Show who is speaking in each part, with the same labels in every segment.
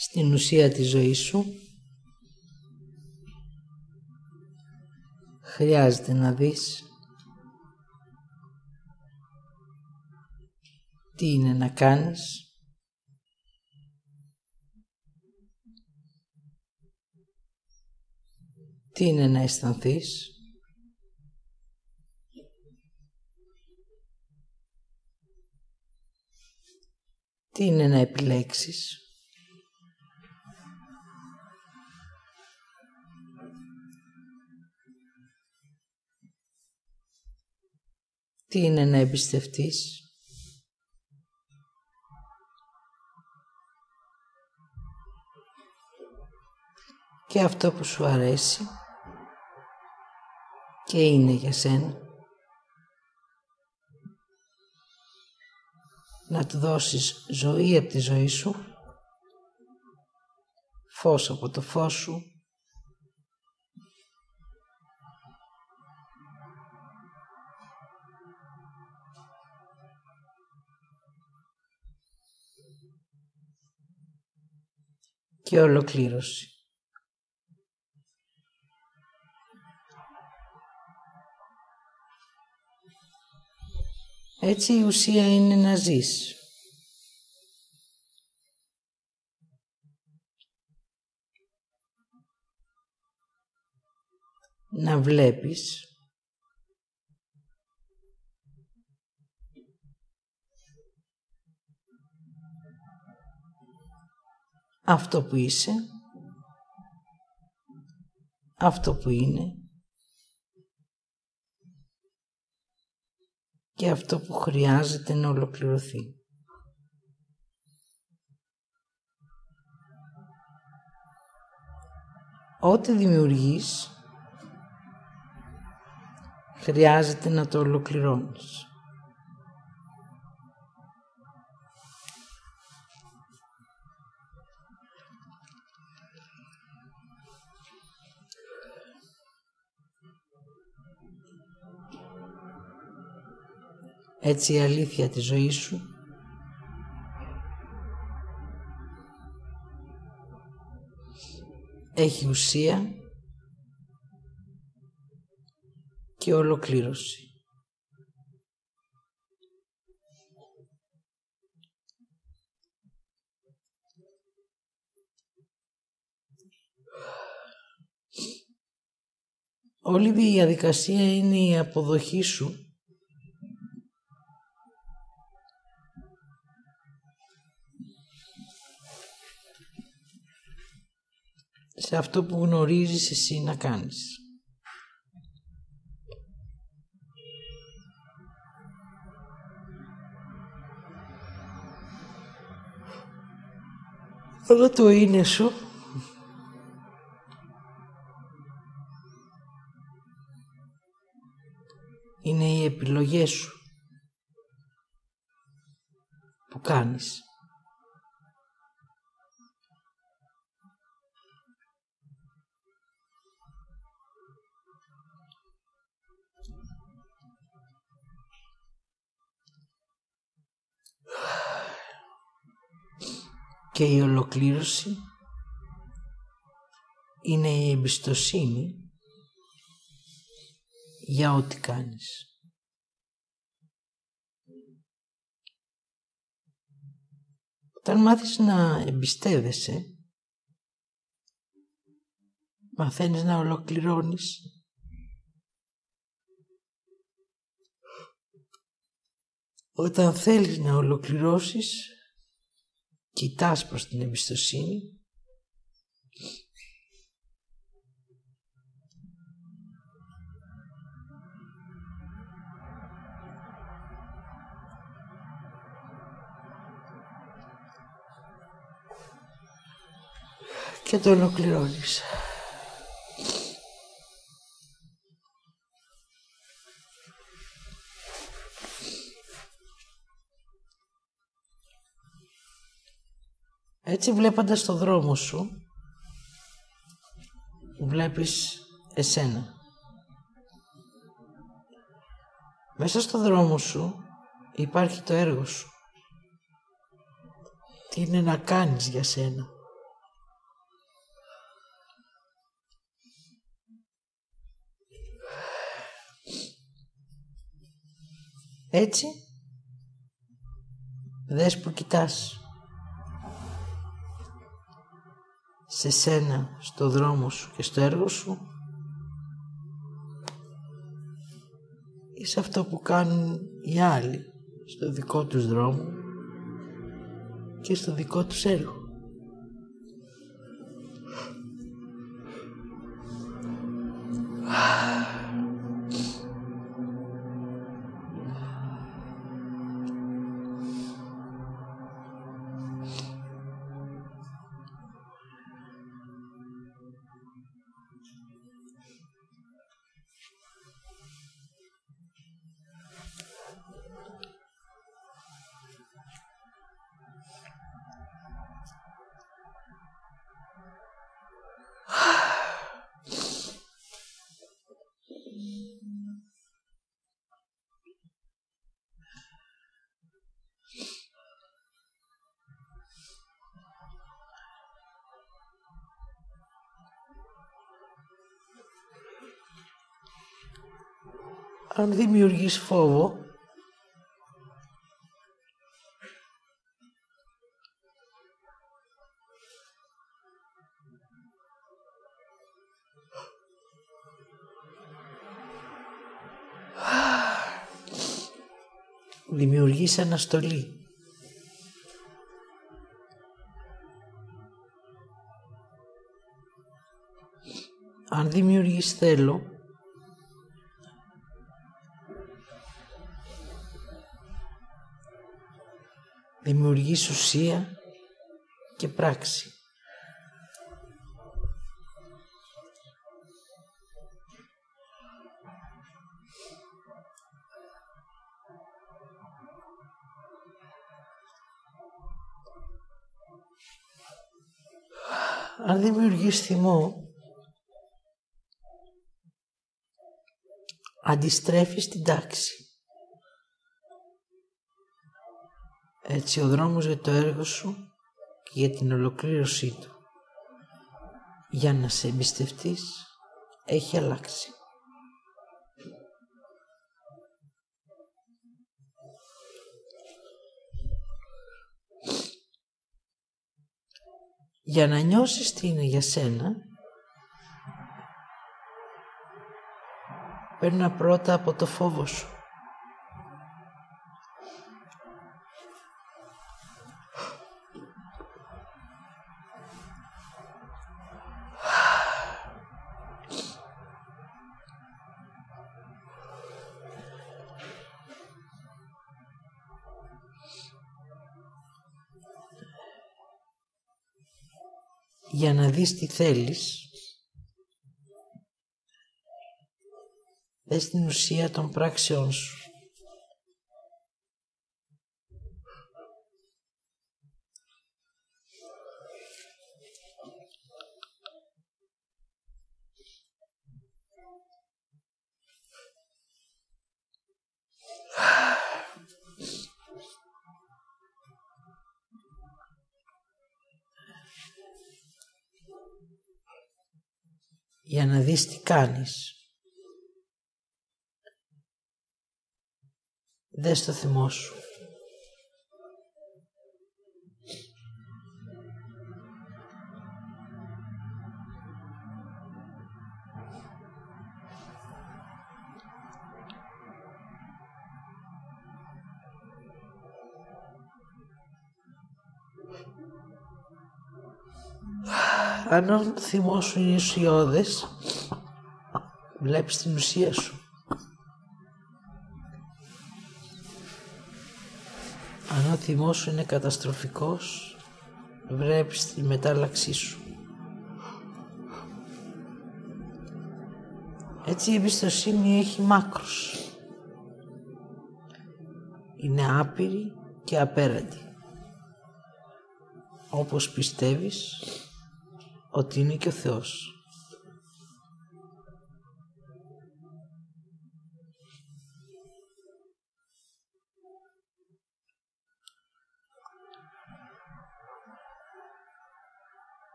Speaker 1: στην ουσία της ζωής σου. Χρειάζεται να δεις τι είναι να κάνεις. Τι είναι να αισθανθείς. τι είναι να επιλέξεις τι είναι να εμπιστευτείς; Και αυτό που σου αρέσει και είναι για σένα. Να του δώσεις ζωή από τη ζωή σου, φως από το φως σου, και ολοκλήρωση. Έτσι η ουσία είναι να ζεις. Να βλέπεις αυτό που είσαι, αυτό που είναι και αυτό που χρειάζεται να ολοκληρωθεί. Ό,τι δημιουργείς χρειάζεται να το ολοκληρώνεις. Έτσι η αλήθεια της ζωής σου έχει ουσία και ολοκλήρωση. Όλη η διαδικασία είναι η αποδοχή σου σε αυτό που γνωρίζεις εσύ να κάνεις. Αλλά το είναι σου είναι οι επιλογές σου που κάνεις. Και η ολοκλήρωση είναι η εμπιστοσύνη για ό,τι κάνεις. Όταν μάθεις να εμπιστεύεσαι, μαθαίνεις να ολοκληρώνεις Όταν θέλεις να ολοκληρώσεις, κοιτάς προς την εμπιστοσύνη και το ολοκληρώνεις. Έτσι βλέποντας το δρόμο σου, βλέπεις εσένα. Μέσα στο δρόμο σου υπάρχει το έργο σου. Τι είναι να κάνεις για σένα. Έτσι, δες που κοιτάς. Σε σένα, στο δρόμο σου και στο έργο σου είσαι αυτό που κάνουν οι άλλοι στο δικό τους δρόμο και στο δικό τους έργο. Αν δημιουργείς φόβο, δημιουργείς αναστολή. Αν δημιουργείς θέλω, δημιουργείς ουσία και πράξη. Αν δημιουργείς θυμό, αντιστρέφεις την τάξη. Έτσι ο δρόμος για το έργο σου και για την ολοκλήρωσή του για να σε εμπιστευτείς έχει αλλάξει. Για να νιώσεις τι είναι για σένα παίρνα πρώτα από το φόβο σου. Για να δεις τι θέλεις. Δες την ουσία των πράξεών σου. Για να δεις τι κάνεις. Δες το θυμό σου. Αν ο θυμός σου είναι ουσιώδες, βλέπεις την ουσία σου. Αν ο θυμός σου είναι καταστροφικός, βλέπεις τη μετάλλαξή σου. Έτσι η εμπιστοσύνη έχει μάκρος. Είναι άπειρη και απέραντη. Όπως πιστεύεις, ότι είναι και ο Θεός.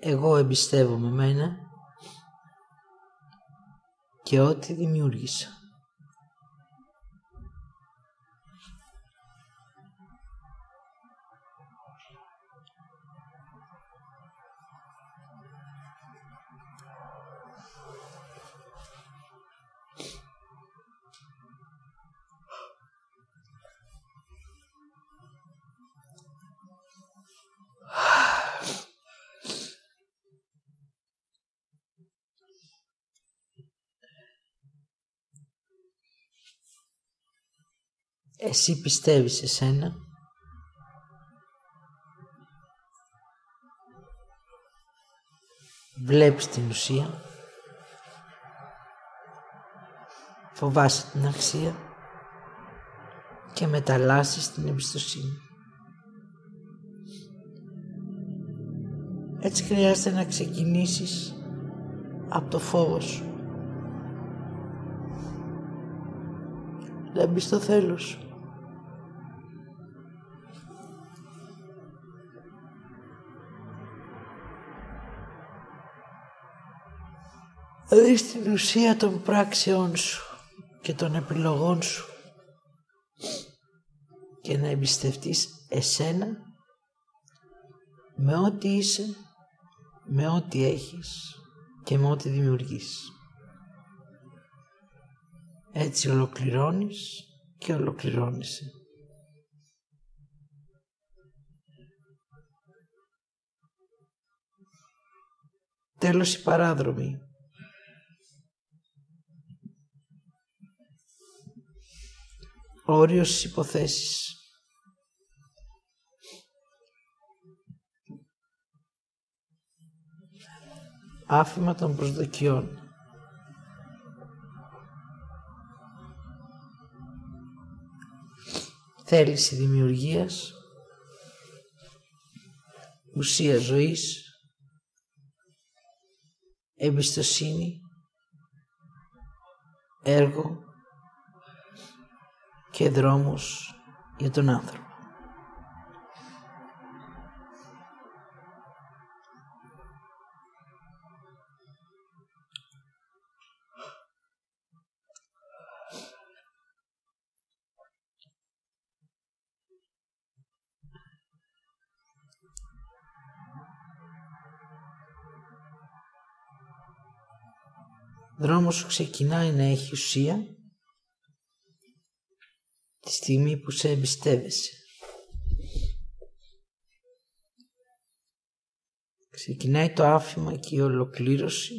Speaker 1: Εγώ εμπιστεύομαι μένα και ό,τι δημιούργησα. Εσύ πιστεύεις σε σένα; Βλέπεις την ουσία; Φοβάσαι την αξία; Και μεταλλάσσεις την εμπιστοσύνη; Έτσι χρειάζεται να ξεκινήσεις από το φόβο σου. Να μπεις στο θέλω σου. Δηλαδή στην ουσία των πράξεών σου και των επιλογών σου και να εμπιστευτείς εσένα με ό,τι είσαι, με ό,τι έχεις και με ό,τι δημιουργείς. Έτσι ολοκληρώνεις και ολοκληρώνεσαι. Τέλος η παράδρομη. Όριος στις υποθέσεις. Άφημα των προσδοκιών. Θέληση δημιουργίας, ουσία ζωής, εμπιστοσύνη, έργο, και δρόμους για τον άνθρωπο. δρόμος σου ξεκινάει να έχει ουσία τη στιγμή που σε εμπιστεύεσαι. Ξεκινάει το άφημα και η ολοκλήρωση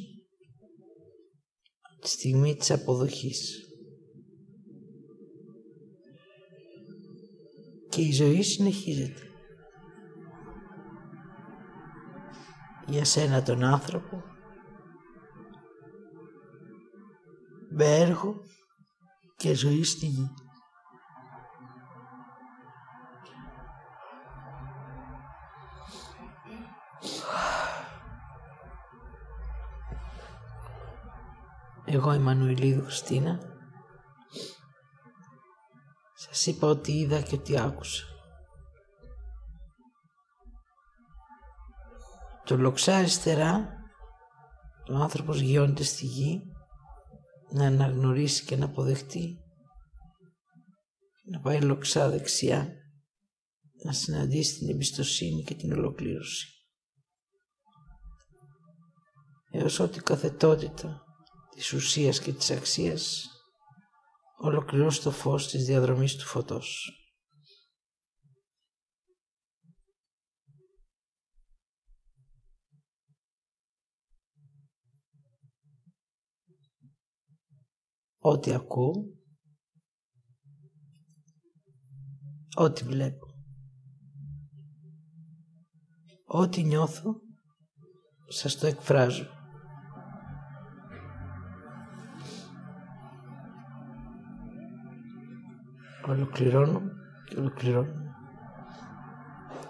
Speaker 1: τη στιγμή της αποδοχής. Και η ζωή συνεχίζεται. Για σένα τον άνθρωπο με έργο και ζωή στη γη. Εγώ η Μανουηλίδου Χριστίνα σας είπα ότι είδα και ότι άκουσα. Το λοξά αριστερά ο άνθρωπος γιώνεται στη γη να αναγνωρίσει και να αποδεχτεί να πάει λοξά δεξιά να συναντήσει την εμπιστοσύνη και την ολοκλήρωση έως ότι καθετότητα της ουσίας και της αξίας ολοκληρώσει το φως της διαδρομής του φωτός. Ό,τι ακούω, ό,τι βλέπω, ό,τι νιώθω, σας το εκφράζω. con el clirón, el clirón